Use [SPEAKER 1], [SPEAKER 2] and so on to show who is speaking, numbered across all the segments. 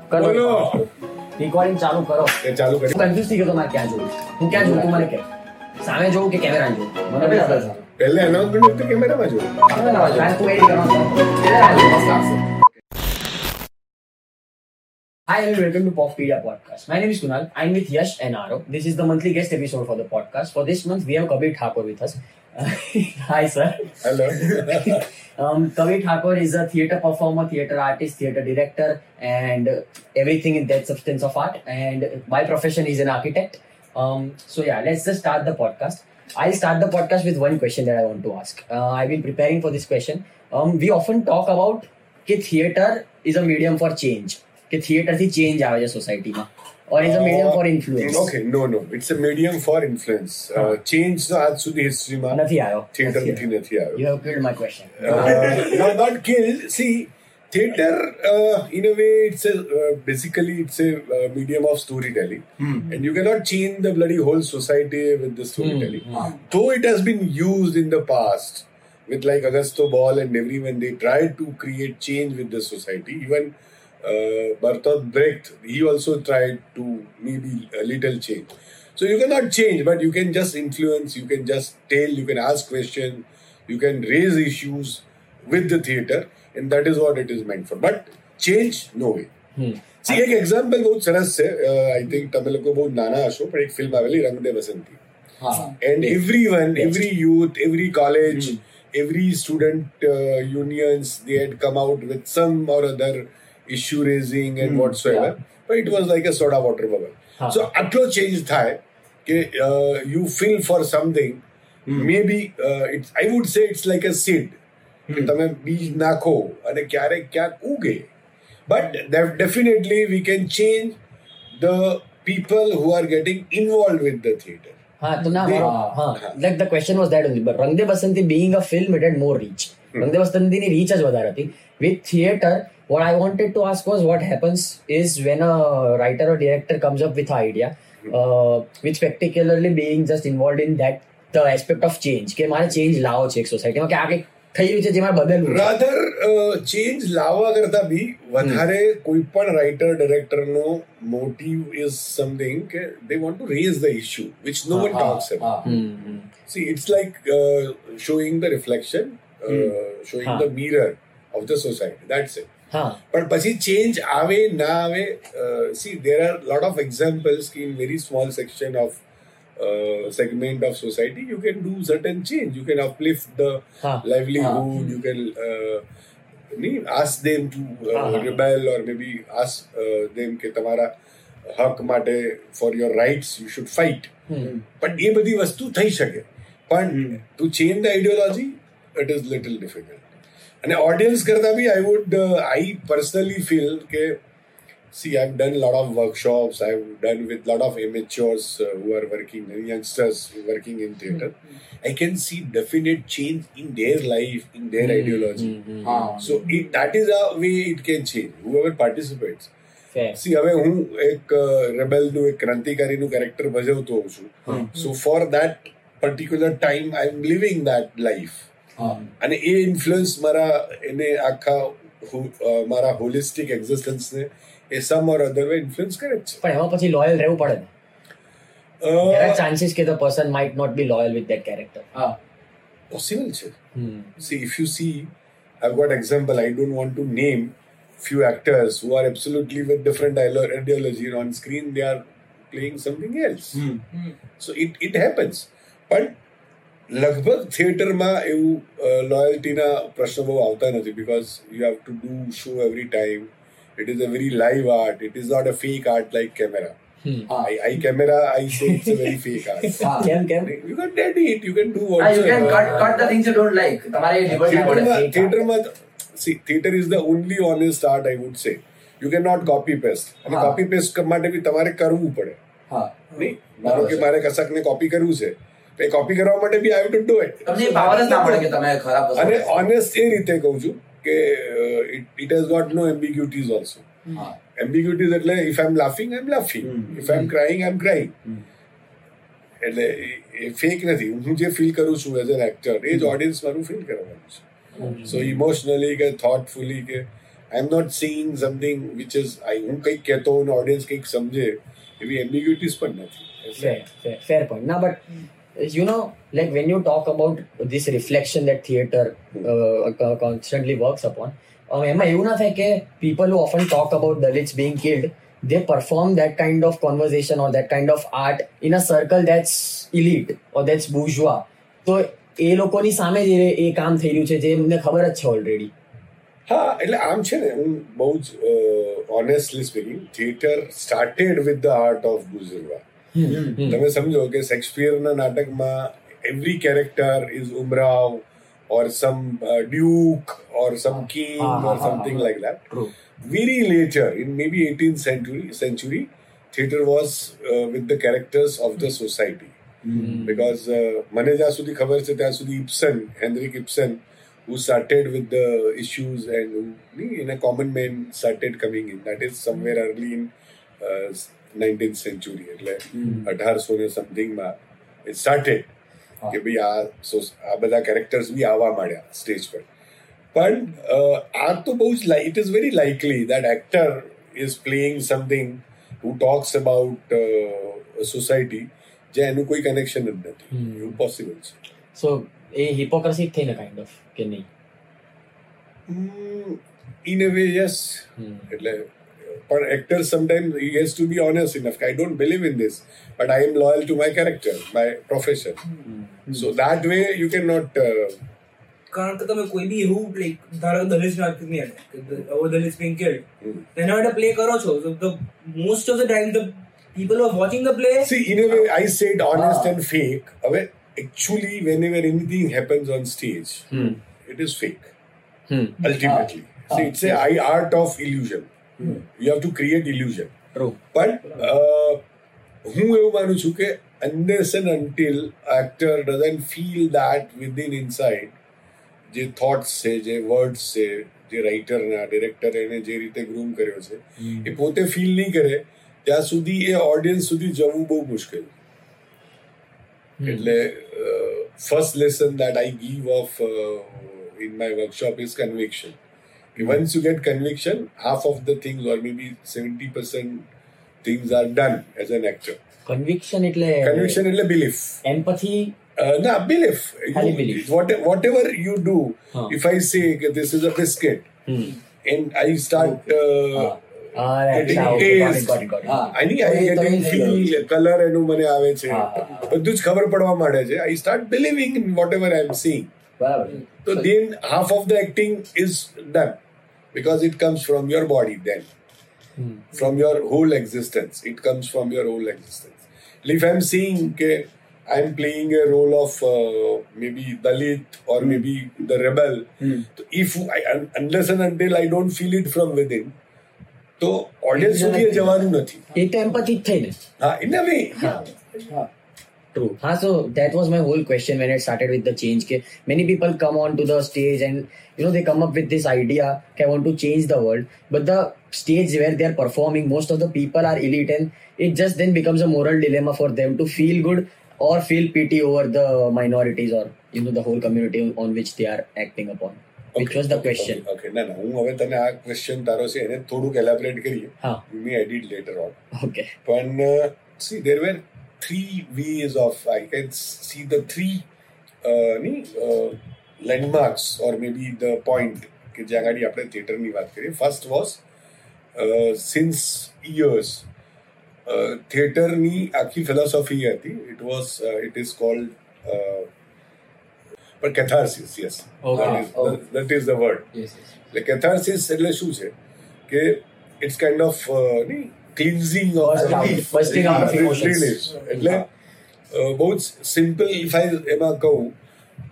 [SPEAKER 1] કરો
[SPEAKER 2] બોલો
[SPEAKER 1] રેકોર્ડિંગ ચાલુ કરો
[SPEAKER 2] એ ચાલુ કરી
[SPEAKER 1] કન્ફ્યુઝ થઈ ગયો તમારે ક્યાં જોવું હું ક્યાં જોઉં તું મને કે સામે જોઉં કે કેમેરા જોઉં મને બી ખબર છે
[SPEAKER 2] પહેલે એનાઉન્સમેન્ટ વખતે કેમેરામાં જોયું
[SPEAKER 1] કારણ તું એડિટ કરવાનો Hi and welcome to Poppedia Podcast. My name is Kunal. I'm with Yash and Aro. This is the monthly guest episode for the podcast. For this month, we have Kabir Thakur with us. Hi, sir.
[SPEAKER 2] Hello
[SPEAKER 1] Um, Kabir Thakore is a theatre performer, theatre artist, theatre director, and everything in that substance of art. And my profession is an architect. Um, so yeah, let's just start the podcast. I'll start the podcast with one question that I want to ask. Uh, I've been preparing for this question. Um, we often talk about that theatre is a medium for change. That theatre થી change in છે society or is a medium for influence?
[SPEAKER 2] Okay, no, no. It's a medium for influence. Uh, change man. સુધી હિસ્ટ્રીમાં
[SPEAKER 1] નથી આવ્યો
[SPEAKER 2] થિયેટરથી નથી આવ્યો
[SPEAKER 1] you have killed my
[SPEAKER 2] question no not kill see, theater uh, in a way it's a uh, basically it's a uh, medium of storytelling mm. and you cannot change the bloody whole society with the storytelling mm. Though it has been used in the past with like Augusto Boal and everyone they tried to create change with the society even uh, Bertolt Brecht, he also tried to maybe a little change. So you cannot change, but you can just influence, you can just tell, you can ask questions, you can raise issues with the theatre, and that is what it is meant for. But change, no way. Hmm. See, एक example बहुत सरस है uh, I think Tamil को बहुत नाना अशो पर एक film आवेली Rang De Basanti and every one every youth every college every student unions they had come out with some और other uh, Issue raising and hmm, whatsoever, but it was like a like a soda So, bubble change આટલો change થાય you feel for something, hmm. મે uh, I would say it's like a seed. A seed કે તમે બીજ નાખો અને ક્યારેક ક્યાંક ઉગે but definitely we can change the people who are getting involved with the theater.
[SPEAKER 1] Haan, to now,
[SPEAKER 2] they,
[SPEAKER 1] uh, like the question was that only. But Rang De Basanti being a film, it had more reach. Mm. Rangde Basanti ni reach as vadar. With theater, what I wanted to ask was what happens is when a writer or director comes up with an idea uh, which particularly being just involved in that the aspect of change કે મારે change લાવો છે એક સોસાયટીમાં કે આ કંઈક થઈ રહ્યું છે જે મારે બદલવું છે
[SPEAKER 2] રાધર ચેન્જ લાવવા કરતા બી વધારે કોઈ પણ રાઇટર ડિરેક્ટરનો મોટિવ ઇઝ સમથિંગ કે they want to raise the issue which no one talks about
[SPEAKER 1] hmm, hmm.
[SPEAKER 2] C it's like showing the reflection showing
[SPEAKER 1] હા.
[SPEAKER 2] The mirror of the society that's it
[SPEAKER 1] હા
[SPEAKER 2] પણ પછી change આવે ના આવે see there are lot of examples કે in very small section of segment of society you can do certain change you can uplift the
[SPEAKER 1] હા.
[SPEAKER 2] livelihood you can uh, nee, ask them to uh,
[SPEAKER 1] હા, હા.
[SPEAKER 2] rebel or maybe ask uh, them કે તમારા હક માટે for your rights you should fight
[SPEAKER 1] હમ.
[SPEAKER 2] પણ એ બધી વસ્તુ થઈ શકે પણ to change the ideology it is little difficult અને ઓડિયન્સ કરતા બી I would I personally feel કે see i've done a lot of workshops i've done with a lot of amateurs uh, who are working youngsters working in theatre i can see definite change in their life in their ideology so it, that is a way it can change whoever participates
[SPEAKER 1] Fair.
[SPEAKER 2] C હવે હું એક રેબેલનું એક ક્રાંતિકારીનું character ભજવતો હોઉં છું so for that particular time I am living that life અને એ influence મારા એને આખા હુ- અ, મારા હોલિસ્ટિક એક્ઝિસ્ટન્સને એ some or other way influence કરે જ છે
[SPEAKER 1] પણ એમાં પછી લોયલ રહેવું પડે ને
[SPEAKER 2] અ,
[SPEAKER 1] there are chances કે the person might not be loyal with that character
[SPEAKER 2] possible છે see if you see i've got example i don't want to name few actors who are absolutely with different ideolo- ideology on screen they are playing something else so it it happens પણ લગભગ થિયેટરમાં એવું લોયલ્ટીના પ્રશ્નો બહુ આવતા નથી because you have to do show every time it is a very live art it is not a fake art like camera I I camera I say it's a very fake art
[SPEAKER 1] કેમ કેમ
[SPEAKER 2] you can edit you can do
[SPEAKER 3] you can cut, cut the things you don't like. તમારે liberty મળે.
[SPEAKER 2] થિયેટરમાં થિયેટરમાં see theatre is the only honest art I would say you can not copy paste અને copy paste માટે બી તમારે કરવું પડે.
[SPEAKER 3] હા.
[SPEAKER 2] નહીં? કે મારે કશાકને કોપી કરવું છે એ કોપી કરવા માટે be I to do it
[SPEAKER 3] તમને એ power જ ના મળે કે તમે ખરાબ વસ્તુ
[SPEAKER 2] અને
[SPEAKER 3] કરો.
[SPEAKER 2] ઓનેસ્ટ એ રીતે કહું છું કે it has got no ambiguities also
[SPEAKER 3] હા.
[SPEAKER 2] એમ્બિગ્યુટીઝ એટલે if I am laughing I am laughing
[SPEAKER 3] hmm.
[SPEAKER 2] If I am crying I am crying એટલે એ ફેક નથી હું જે ફીલ કરું છું એઝ એન એક્ટર એ જ ઓડિયન્સ મારું ફીલ કરવાનું છે સો ઇમોશનલી કે થોટફુલી કે I am not seeing something which is I હું કંઈક કહેતો હોઉં ઓડિયન્સ કંઈક સમજે એવી એમ્બિગ્યુટીઝ પણ નથી એટલે
[SPEAKER 1] Fair, fair, fair point. Now, but you know, like when you talk about this reflection that theater uh, co- constantly works upon, um, એમાં એવું ના થાય કે people who often talk about Dalits being killed, they perform that kind of conversation or that kind of art in a circle that's elite or that's bourgeois. તો એ લોકોની સામે જ એ- એ કામ થઈ રહ્યું છે જે એમને ખબર જ છે ઓલરેડી
[SPEAKER 2] હા એટલે આમ છે ને હું બહુ જ honestly speaking theatre started with the art of ગુજરવા તમે સમજો કે શેક્સપિયરના નાટકમાં every character is ઉમરાવ or sum Duke or sum king
[SPEAKER 1] હા, હા,
[SPEAKER 2] ઓર
[SPEAKER 1] હા,
[SPEAKER 2] સમથિંગ
[SPEAKER 1] હા.
[SPEAKER 2] Like that
[SPEAKER 1] true
[SPEAKER 2] very later in maybe 18th century century theater was uh, with the characters of the society because uh, મને જ્યાં સુધી ખબર છે ત્યાં સુધી ઇપ્સન Henrik ઇપ્સન who started with the issues and who in a common man started coming in that is somewhere early in uh, 19th century એટલે અઢારસો ને સમથિંગમાં it started કે ભાઈ આ સો- આ બધા કેરેક્ટર્સ બી આવવા માંડ્યા સ્ટેજ પર પણ અ, આ તો બહુ જ લાઈ it is very likely that actor is playing something who talks about society જે એનું કોઈ કનેક્શન જ નથી
[SPEAKER 1] Hmm.
[SPEAKER 2] એવું પોસિબલ છે
[SPEAKER 1] સો એ હિપોક્રસી થઈ ને કાઇન્ડ ઓફ કે નહીં
[SPEAKER 2] ઇન અ વે યસ એટલે or actors sometimes he has to be honest enough. I don't believe in this, but I am loyal to my character, my profession. Hmm. So that way you cannot.
[SPEAKER 4] Uh, Karnataka में कोई भी who like धारा दलित नाटक में है वो Dalit being killed when I play करो छो the most of the time the people are watching the play.
[SPEAKER 2] See, in a way, I said
[SPEAKER 3] ah.
[SPEAKER 2] honest and fake. Actually, whenever anything happens on stage, hmm. it is fake. Hmm. Ultimately. Ah. See, it's a ah. art of illusion. You have to create illusion પણ હું એવું માનું છું કે unless and until actor actor feel that with in inside જે thoughts છે જે words છે જે રાઇટરના ડિરેક્ટરે એને જે રીતે ગ્રૂમ કર્યો છે એ પોતે ફીલ નહીં કરે ત્યાં સુધી એ ઓડિયન્સ સુધી જવું બહુ મુશ્કેલ. એટલે first lesson that I give of in my workshop is conviction once you get conviction half of the things or maybe seventy percent things are done as an actor
[SPEAKER 1] conviction એટલે
[SPEAKER 2] conviction એટલે belief
[SPEAKER 1] એમ્પથી
[SPEAKER 2] Uh, no, belief.
[SPEAKER 1] Highly
[SPEAKER 2] You-
[SPEAKER 1] belief.
[SPEAKER 2] What, whatever you do,
[SPEAKER 1] Huh.
[SPEAKER 2] if I say that this is a biscuit and I start uh,
[SPEAKER 1] Ah,
[SPEAKER 2] getting
[SPEAKER 1] અચ્છા, okay, got it,
[SPEAKER 2] taste,
[SPEAKER 1] got it, got it.
[SPEAKER 3] હા.
[SPEAKER 2] I think I
[SPEAKER 3] તો એ- તો એ
[SPEAKER 2] getting
[SPEAKER 3] થઈ ગયું.
[SPEAKER 2] feel, color એનું મને આવે છે
[SPEAKER 1] હા.
[SPEAKER 2] બધું જ ખબર પડવા માંડે છે I start believing in whatever I am seeing.
[SPEAKER 3] બરાબર
[SPEAKER 2] So then half of the acting is done because it comes from your body then. From your whole existence. It comes from your whole existence. If I'm seeing okay, I'm playing a role of uh, maybe Dalit or maybe the rebel, so if I, unless and until I don't feel it from within, તો audience સુધી એ જવાનું નથી
[SPEAKER 1] એ તો એમ્પથી જ થઈ ને
[SPEAKER 2] હા in a way
[SPEAKER 1] True. Huh, so that was my whole question when it started with the change. Ke many people come on to the stage and you know they come up with this idea. Okay, I want to change the world, but the stage where they are performing, most of the people are elite, and it just then becomes a moral dilemma for them to feel good or feel pity over the minorities or you know the whole community on which they are acting upon. Which was the question.
[SPEAKER 2] Okay ના ના હું હવે તને આ question તારો છે એને થોડુંક એલાબરેટ કરીએ
[SPEAKER 1] હા.
[SPEAKER 2] You may edit later on
[SPEAKER 1] Okay.
[SPEAKER 2] But uh, see, there were three ways of I can see the three uh, ની, uh, landmarks or maybe the point કે જ્યાં આગળ આપણે થિયેટરની વાત કરીએ ફર્સ્ટ વોઝ સિન્સ ઇયર્સ થિયેટરની આખી ફિલોસોફી હતી it was it is called પણ catharsis yes
[SPEAKER 1] Okay.
[SPEAKER 2] That is the word
[SPEAKER 3] Yes, yes.
[SPEAKER 2] એટલે કેથાર્સિસ એટલે શું છે કે it's kind of cleansing of
[SPEAKER 1] Burst out, bursting out of emotions.
[SPEAKER 2] એટલે અ, બહુ જ સિમ્પલ ઇફ આઈ એમાં કહું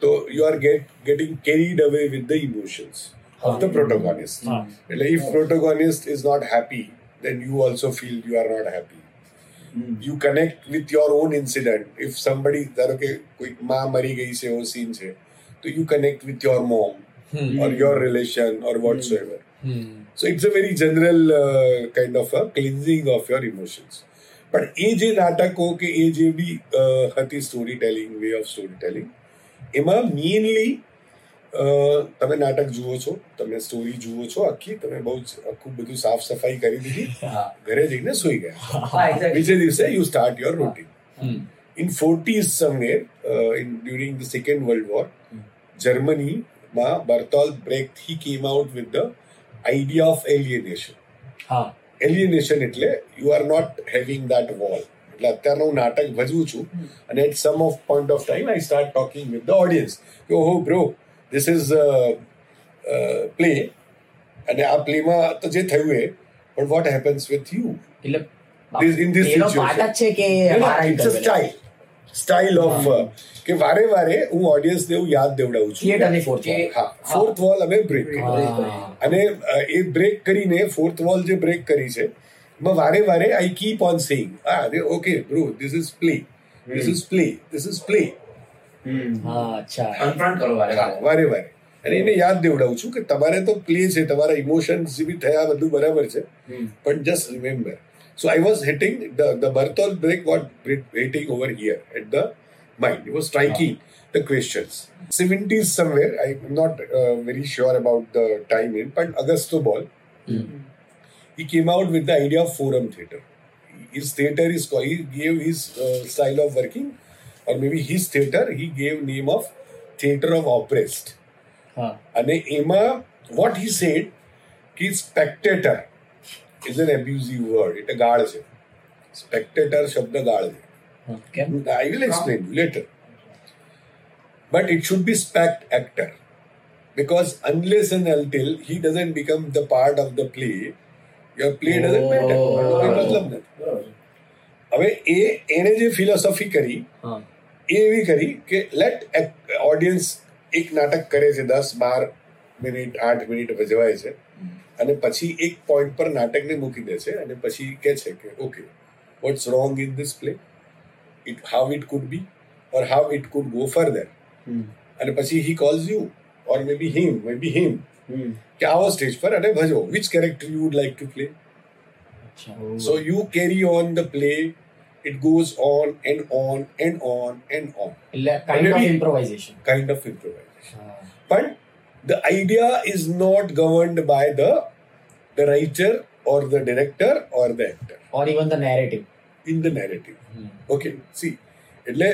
[SPEAKER 2] તો you are get getting carried away with the emotions of the પ્રોટોગોનિસ્ટ
[SPEAKER 1] હા.
[SPEAKER 2] એટલે if protagonist is not happy then you also feel you are not happy. You connect with your own incident. If somebody ધારો કે કોઈ માં મરી ગઈ છે એવો સીન છે તો you connect with your mom or your relation or whatsoever. So it's a very general uh, kind of a cleansing of your emotions. પણ એ જે નાટકો કે એ જે બી અ, હતી story telling way of story telling એમાં મેઇનલી અ, તમે નાટક જુઓ છો તમે સ્ટોરી જુઓ છો આખી તમે બહુ જ આખું બધું સાફ સફાઈ કરી દીધી
[SPEAKER 3] હા
[SPEAKER 2] ઘરે જઈને સુઈ ગયા
[SPEAKER 3] હા exactly.
[SPEAKER 2] બીજે દિવસે you start your routine
[SPEAKER 1] Hmm.
[SPEAKER 2] in 40s somewhere uh, in during the second world war germany ma bertolt brecht he came out with the idea of alienation
[SPEAKER 1] હા
[SPEAKER 2] alienation એટલે you are not having that wall એટલે અત્યારનું હું નાટક ભજવું છું અને at some of point of time I start talking with the audience કે ઓહો bro this is a, a play અને આ પ્લેમાં તો જે થયું એ but what happens with you
[SPEAKER 1] એટલે
[SPEAKER 2] This- in this
[SPEAKER 1] એનો
[SPEAKER 2] situation.
[SPEAKER 1] પાઠ જ છે કે મારા
[SPEAKER 2] it's a style style of કે વારે વારે હું ઓડિયન્સ ને એવું યાદ દેવડાવું છું. હા ફોર્થ વોલ અમે બ્રેક
[SPEAKER 1] હા.
[SPEAKER 2] અને એ બ્રેક કરીને ફોર્થ વોલ જે બ્રેક કરી છે એમાં વારે વારે આઈ કીપ ઓન સેઇંગ હા okay bro this is play this is play this is play
[SPEAKER 1] હા અચ્છા.
[SPEAKER 3] કન્ફ્રન્ટ કરો વારે વારે.
[SPEAKER 2] વારે વારે. અને એને યાદ દેવડાવું છું કે તમારે તો પ્લે છે તમારા ઇમોશન્સ બી થયા બધું બરાબર છે. પણ just remember So I was hitting the, the Bertolt Brecht was waiting over here at the mine. It was striking the questions. 70s somewhere, I'm not uh, very sure about the time in, but Augusto Boal, mm-hmm. he came out with the idea of forum theatre. His theatre is called, he gave his uh, style of working, or maybe his theatre, he gave name of theatre of oppressed.
[SPEAKER 1] Ah.
[SPEAKER 2] And Emma, what he said, he's spectator is an abusive word એટલે ગાળ છે spectator શબ્દ ગાળ છે
[SPEAKER 1] હા, કેમ
[SPEAKER 2] I will explain you later. But it should be spect actor. Because unless and until he doesn't become the part of the play, your play doesn't matter.
[SPEAKER 1] Oh.
[SPEAKER 2] એનો કોઈ મતલબ નથી
[SPEAKER 3] બરાબર છે.
[SPEAKER 2] હવે એ એણે જે ફિલોસોફી કરી
[SPEAKER 1] હા
[SPEAKER 2] એ એવી કરી કે લેટ ઓડિયન્સ એક નાટક કરે છે દસ બાર મિનિટ આઠ મિનિટ ભજવાય છે અને પછી એક પોઈન્ટ પર નાટકને મૂકી દે છે અને પછી કહે છે કે okay what's wrong in this play it how it could be or how it could go further અને પછી હી કોલ્સ યુ ઓર મે બી હિમ મે બી હિમ કે આવો સ્ટેજ પર અને ભજો which character you would like to play
[SPEAKER 1] અચ્છા
[SPEAKER 2] So you carry on the play, it goes on and on and on and on.
[SPEAKER 1] એટલે kind of
[SPEAKER 2] Maybe-
[SPEAKER 1] improvisation
[SPEAKER 2] Kind of improvisation. But the idea is not governed by the the writer or the director or the actor
[SPEAKER 1] or even the narrative
[SPEAKER 2] in the narrative. Okay, see, એટલે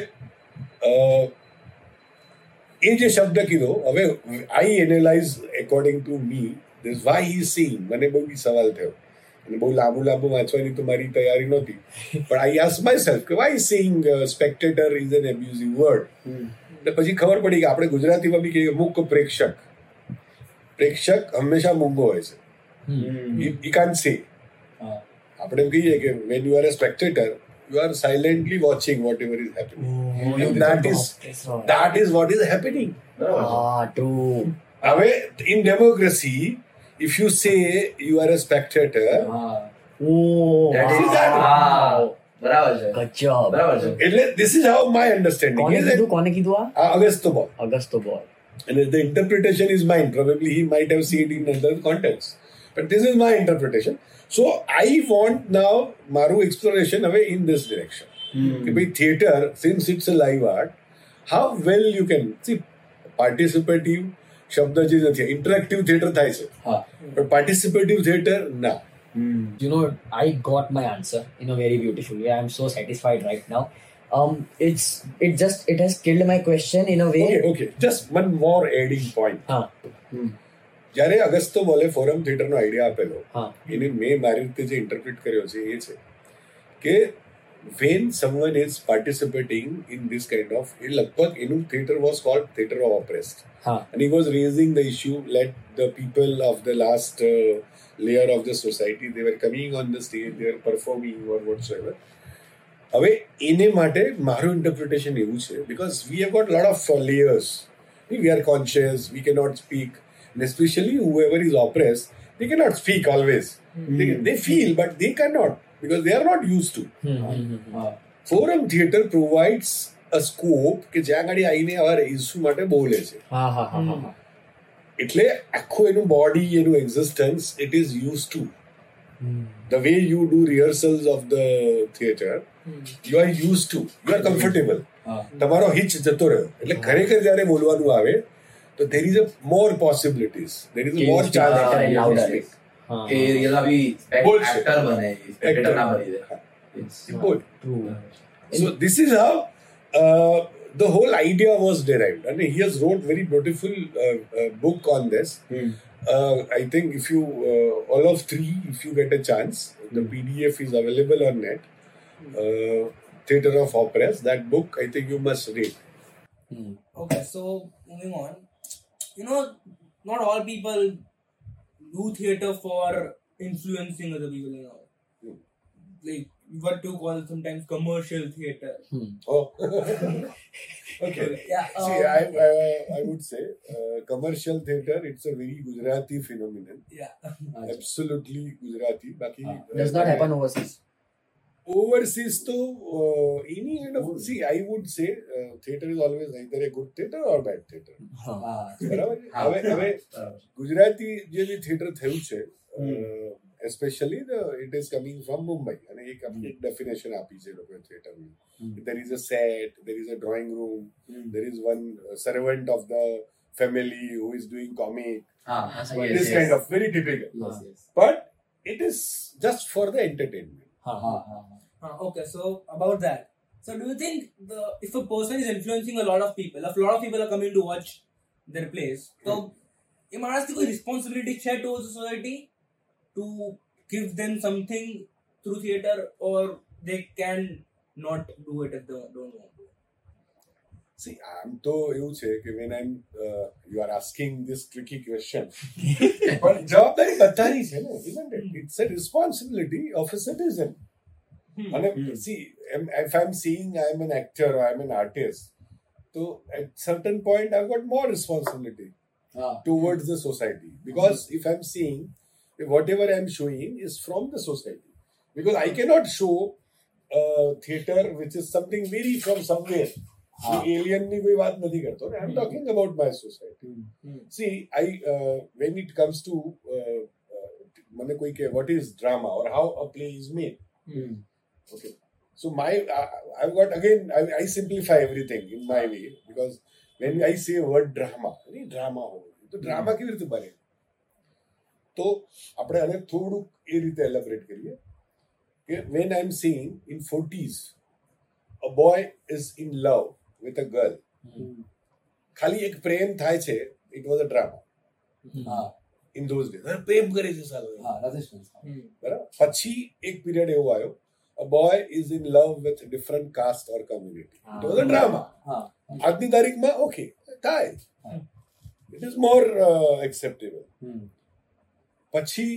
[SPEAKER 2] અ, એ જે શબ્દ કીધો હવે I analyse according to me this Y he સીંગ મને બહુ બી સવાલ થયો અને બહુ લાંબુ લાંબુ વાંચવાની તો મારી તૈયારી નહોતી પણ આઈ આસ માય સેલ્ફ કે why saying spectator is an abusive word એટલે પછી ખબર પડી કે આપણે ગુજરાતીમાં બી કહીએ મૂક પ્રેક્ષક પ્રેક્ષક હંમેશા મૂંગો હોય છે ઈ કાન સે
[SPEAKER 3] હા.
[SPEAKER 2] આપણે એમ કહીએ કે when you are a spectator you are silently watching whatever is happening And that is that is what is happening.
[SPEAKER 3] બરાબર છે.
[SPEAKER 1] હા ટ્રુ
[SPEAKER 2] હવે in democracy, if you say you are a spectator,
[SPEAKER 3] હા.
[SPEAKER 1] ઓ
[SPEAKER 3] That is- હા. બરાબર છે
[SPEAKER 1] ગજબ
[SPEAKER 3] બરાબર છે
[SPEAKER 2] એટલે this is how my understanding
[SPEAKER 1] કોને
[SPEAKER 2] is.
[SPEAKER 1] કીધું કોને કીધું આ
[SPEAKER 2] આ અગસ્તો બોલ
[SPEAKER 1] અગસ્તો બોલ
[SPEAKER 2] and the interpretation is mine. Probably he might have seen it in other context, but this is my interpretation. So I want now maru exploration away in this direction. કે ભાઈ theatre, since it's a live art, how well you can see participative શબ્દ જે નથી interactive theatre થાય છે
[SPEAKER 3] હા
[SPEAKER 2] પણ પાર્ટિસિપેટિવ theatre ના
[SPEAKER 1] you know i got my answer in a very beautiful way i'm so satisfied right now um it's it just it has killed my question in a way
[SPEAKER 2] okay okay just one more adding point
[SPEAKER 1] હા
[SPEAKER 2] જ્યારે અગસ્તો બોલે forum થિયેટરનો idea આપેલો
[SPEAKER 1] હા
[SPEAKER 2] એને મેં મારી રીતે જે ઇન્ટરપ્રિટ કર્યો છે એ છે કે van someone is participating in this kind of એ લગભગ એનું theatre was called theatre of ઓપરેસ્ટ
[SPEAKER 1] હા
[SPEAKER 2] and he was raising the issue let the people of the last uh, layer of the society they were coming on the stage they were performing or whatsoever હવે એને માટે મારું interpretation એવું છે because we have got lot of layers we are conscious we કે not speak and especially whoever is oppressed they cannot speak always they, they feel but they cannot because they are not used to
[SPEAKER 3] હા
[SPEAKER 2] forum theatre provides a scope કે જ્યાં આગળ આવીને આવા issue માટે બોલે છે
[SPEAKER 1] હા હા હા હા હા
[SPEAKER 2] એટલે આખું એનું બોડી એનું existence it is use to the way you do rehearsals of the theatre you are use to you are
[SPEAKER 3] comfortable
[SPEAKER 2] તમારો હિચ જતો રહ્યો એટલે ખરેખર જ્યારે બોલવાનું આવે તો there is a more possibilities there is more chance કે
[SPEAKER 3] એલા ભી એક્ટર બને એક્ટર ના બની
[SPEAKER 2] જાય
[SPEAKER 1] બોલ
[SPEAKER 2] so this is how the whole idea was derived. And he has wrote very beautiful uh, uh, book on this.
[SPEAKER 3] Mm.
[SPEAKER 2] uh, i think if you uh, all of three if you get a chance the pdf is available on net. Uh, Theatre of Oppressed. That book, I think you must read.
[SPEAKER 1] Hmm.
[SPEAKER 4] Okay, so moving on. You know, not all people do theatre for influencing other people, you know.
[SPEAKER 2] Hmm.
[SPEAKER 4] Like, what to call sometimes commercial theatre.
[SPEAKER 2] Oh, okay.
[SPEAKER 4] Yeah,
[SPEAKER 2] See,
[SPEAKER 4] um,
[SPEAKER 2] I, I I would say uh, commercial theatre. It's a very Gujarati phenomenon.
[SPEAKER 4] Yeah.
[SPEAKER 2] Absolutely Gujarati. Baki,
[SPEAKER 3] Ah.
[SPEAKER 2] uh,
[SPEAKER 1] Does not happen overseas
[SPEAKER 2] overseas to uh, any kind of see i would say uh, theater is always either a good theater or bad theater.
[SPEAKER 3] Gujarati
[SPEAKER 2] હવે હવે ગુજરાતી જે
[SPEAKER 3] especially
[SPEAKER 2] the it is coming from Mumbai અને એક complete definition આપી of theater. થિયેટરની
[SPEAKER 3] hmm.
[SPEAKER 2] there is a set there is a drawing room
[SPEAKER 3] hmm.
[SPEAKER 2] there is one uh, servant of the family who is doing
[SPEAKER 3] comic. Ah, yes,
[SPEAKER 2] this
[SPEAKER 3] yes.
[SPEAKER 2] kind of very typical.
[SPEAKER 3] Yes, yes.
[SPEAKER 2] but it is just for the entertainment.
[SPEAKER 4] Ah, okay, so about that. So do you think the if a person is influencing a lot of people, if a lot of people are coming to watch their plays, so it must be responsibility share towards the society to give them something through theater, or they can not do it if they don't want.
[SPEAKER 2] See, આમ તો એવું છે કે when I'm uh, you are asking this tricky question પણ જવાબદારી બધાની છે ને isn't it? It's a responsibility of a citizen. અને see, am- if I'm seeing I'm an actor or I'm an artist, so at certain point I've got more responsibility
[SPEAKER 3] हाँ,
[SPEAKER 2] towards the society because if I'm seeing whatever I'm showing is from the society because I cannot show uh, theatre which is something very from somewhere.
[SPEAKER 3] હા.
[SPEAKER 2] alien ની કોઈ વાત નથી કરતો ને I'm talking about my society. See, I uh, when it comes to uh, uh, મને કોઈ કે what is drama or how a play is made.
[SPEAKER 3] Hmm.
[SPEAKER 2] Okay. So my I, I've got again I, I simplify everything in my way because when I say word drama, any drama हो તો drama કેવી રીતે બને તો આપણે આને થોડુંક એ રીતે એલેબરેટ કરીએ કે when I'm seeing in 40s a boy is in love with a girl ખાલી એક પ્રેમ થાય છે ઇટ વોઝ અ ડ્રામા
[SPEAKER 3] હા
[SPEAKER 2] ઇન ધોઝ ડેઝ અને પ્રેમ કરે છે સાલો
[SPEAKER 3] હા રાજેશ
[SPEAKER 2] બરાબર પછી એક પીરિયડ એવો આવ્યો a boy is in love with different caste or community it was a drama
[SPEAKER 3] હા
[SPEAKER 2] આજની તારીખમાં ઓકે થાય ઇટ ઇઝ મોર
[SPEAKER 3] એક્સેપ્ટેબલ
[SPEAKER 2] પછી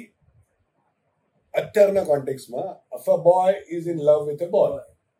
[SPEAKER 2] અત્યારના કોન્ટેક્સમાં if a boy is in love with a boy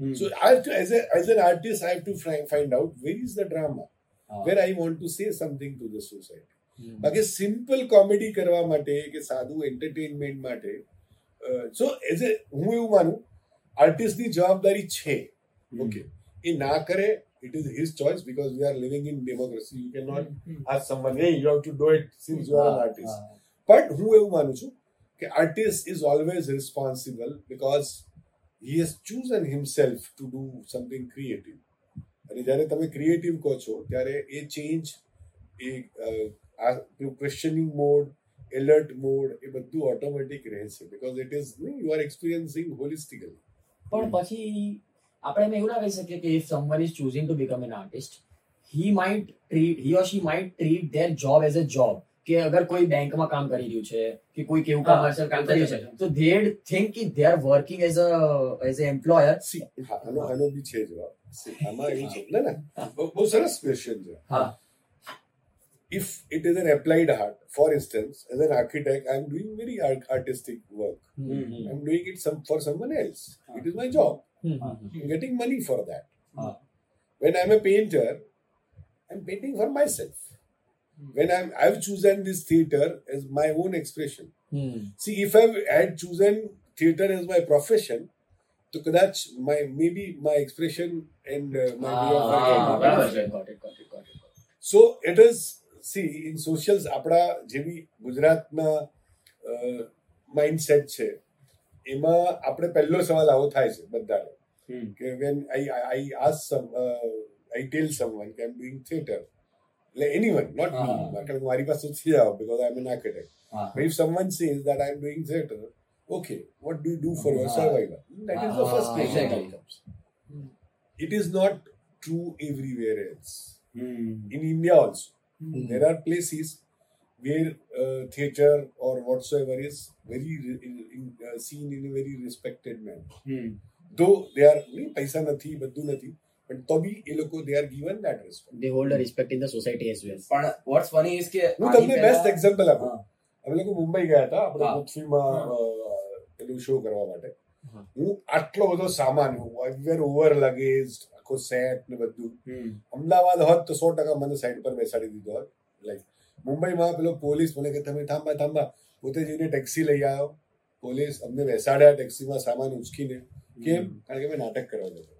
[SPEAKER 3] Mm.
[SPEAKER 2] So I have to, as, a, as an artist, I have to find out where is the drama,
[SPEAKER 3] ah.
[SPEAKER 2] where I want to say something to the society. બાકી simple comedy કરવા માટે કે સાદું entertainment માટે સો as a હું એવું માનું આર્ટિસ્ટની જવાબદારી છે ઓકે એ ના કરે it is his choice because we are living in democracy. You cannot ask someone, hey, you have to do it since you
[SPEAKER 3] are
[SPEAKER 2] an
[SPEAKER 3] artist.
[SPEAKER 2] But હું એવું માનું છું કે artist is always responsible because he has chosen himself to do something creative અને જ્યારે તમે creative કહો છો ત્યારે એ ચેન્જ એ અ, આ ક્વેશ્ચનિંગ મોડ એલર્ટ મોડ એ બધું ઓટોમેટિક રહે છે because it is you are experiencing holistically
[SPEAKER 1] પણ પછી આપણે એમ એવું ના કહી શકીએ કે if someone is choosing to become an artist he might treat he or she might treat their job as a job કે અગર કોઈ બેંકમાં કામ કરી રહ્યું છે કે કોઈ કેવું
[SPEAKER 3] હા,
[SPEAKER 1] કમર્શિયલ કામ
[SPEAKER 3] થઈ
[SPEAKER 1] કરી
[SPEAKER 3] શકે.
[SPEAKER 1] રહ્યું છે તો they think કે they are working as a as a employer
[SPEAKER 2] see હા આનો આનો બી છે જવાબ See, આમાં એવું છે ના ના બહુ બહુ સરસ ક્વેશ્ચન છે
[SPEAKER 3] હા.
[SPEAKER 2] if it is an applied art for instance as an architect i'm doing very art- artistic work
[SPEAKER 1] Hmm.
[SPEAKER 2] i'm doing it some for someone else it is my job
[SPEAKER 1] Hmm.
[SPEAKER 2] i'm getting money for that
[SPEAKER 3] Ah.
[SPEAKER 2] when i'm a painter i'm painting for myself when I'm I've chosen this theater as my own expression.
[SPEAKER 1] Hmm.
[SPEAKER 2] See, if I had chosen theater as my profession, તો કદાચ my maybe my expression and uh, my way of
[SPEAKER 1] Ah,
[SPEAKER 2] working.
[SPEAKER 1] બરાબર છે. Got it, got it, got it.
[SPEAKER 2] So it is see in socials આપણા જેવી ગુજરાતના mindset છે એમાં આપણે પહેલો સવાલ આવો થાય છે બધાને
[SPEAKER 3] Hmm.
[SPEAKER 2] કે when I I as sum I tail someone કે I am doing theatre like
[SPEAKER 3] anyone,
[SPEAKER 2] not uh-huh. me. मैं कहता हमारे पास because I'm an architect. Uh-huh.
[SPEAKER 3] Ah.
[SPEAKER 2] But if someone says that I'm doing theatre, okay, what do you do for uh-huh. your
[SPEAKER 3] ah.
[SPEAKER 2] survival? That is the first
[SPEAKER 3] ah,
[SPEAKER 2] question that comes. It is not true everywhere else.
[SPEAKER 3] Hmm.
[SPEAKER 2] In India also, hmm. there are places where uh, theatre or whatsoever is very re- in, in, uh, seen in a very respected manner.
[SPEAKER 3] Hmm.
[SPEAKER 2] Though they are, nahi, paisa nathi, baddu nathi, પણ તો બી એ લોકો they are given that respect
[SPEAKER 1] they hold a respect in the society as well.
[SPEAKER 3] પણ what's funny is કે
[SPEAKER 2] હું તમને best example આપું. અમે લોકો મુંબઈ ગયા હતા આપણે
[SPEAKER 3] હા.
[SPEAKER 2] પૃથ્વીમાં પેલું શો કરવા માટે.
[SPEAKER 1] હું.
[SPEAKER 2] આટલો બધો સામાન વેર ઓવર લગેજ આખો સેટ ને બધું. અમદાવાદ હોત તો સો ટકા મને સાઈડ પર બેસાડી દીધો હોત. લાઈક મુંબઈમાં પેલો પોલીસ મને કે તમે થાંભા થાંભા પોતે જઈને ટેક્સી લઈ આવ્યો પોલીસ અમને બેસાડ્યા ટેક્સીમાં સામાન ઉચકીને. કેમ? કારણ કે મેં નાટક કરવા જતો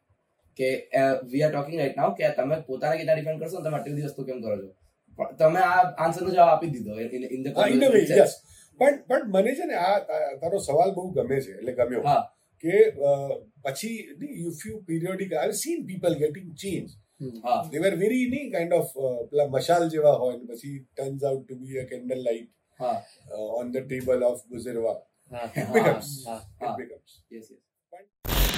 [SPEAKER 3] કે we are talking right now કે તમે પોતાને કેટલા ડિફાઇન કરશો તમે આટલી બધી વસ્તુ કેમ કરો છો? તમે આ આન્સર નો જવાબ આપી દીધો ઇન ધ
[SPEAKER 2] પણ પણ મને છે ને આ તારો સવાલ બહુ ગમે છે એટલે ગમ્યો.
[SPEAKER 3] હા.
[SPEAKER 2] કે પછી if you periodic I seen people getting change
[SPEAKER 3] હા.
[SPEAKER 2] દે વર વેરી ની કાઇન્ડ ઓફ પેલા મશાલ જેવા હોય ને પછી turns out to be a candle light
[SPEAKER 3] હા
[SPEAKER 2] ઓન ધ ટેબલ ઓફ ગુજરવા
[SPEAKER 1] હા,
[SPEAKER 2] ઇટ
[SPEAKER 1] હા,
[SPEAKER 2] becomes.
[SPEAKER 1] હા.
[SPEAKER 3] Yes yes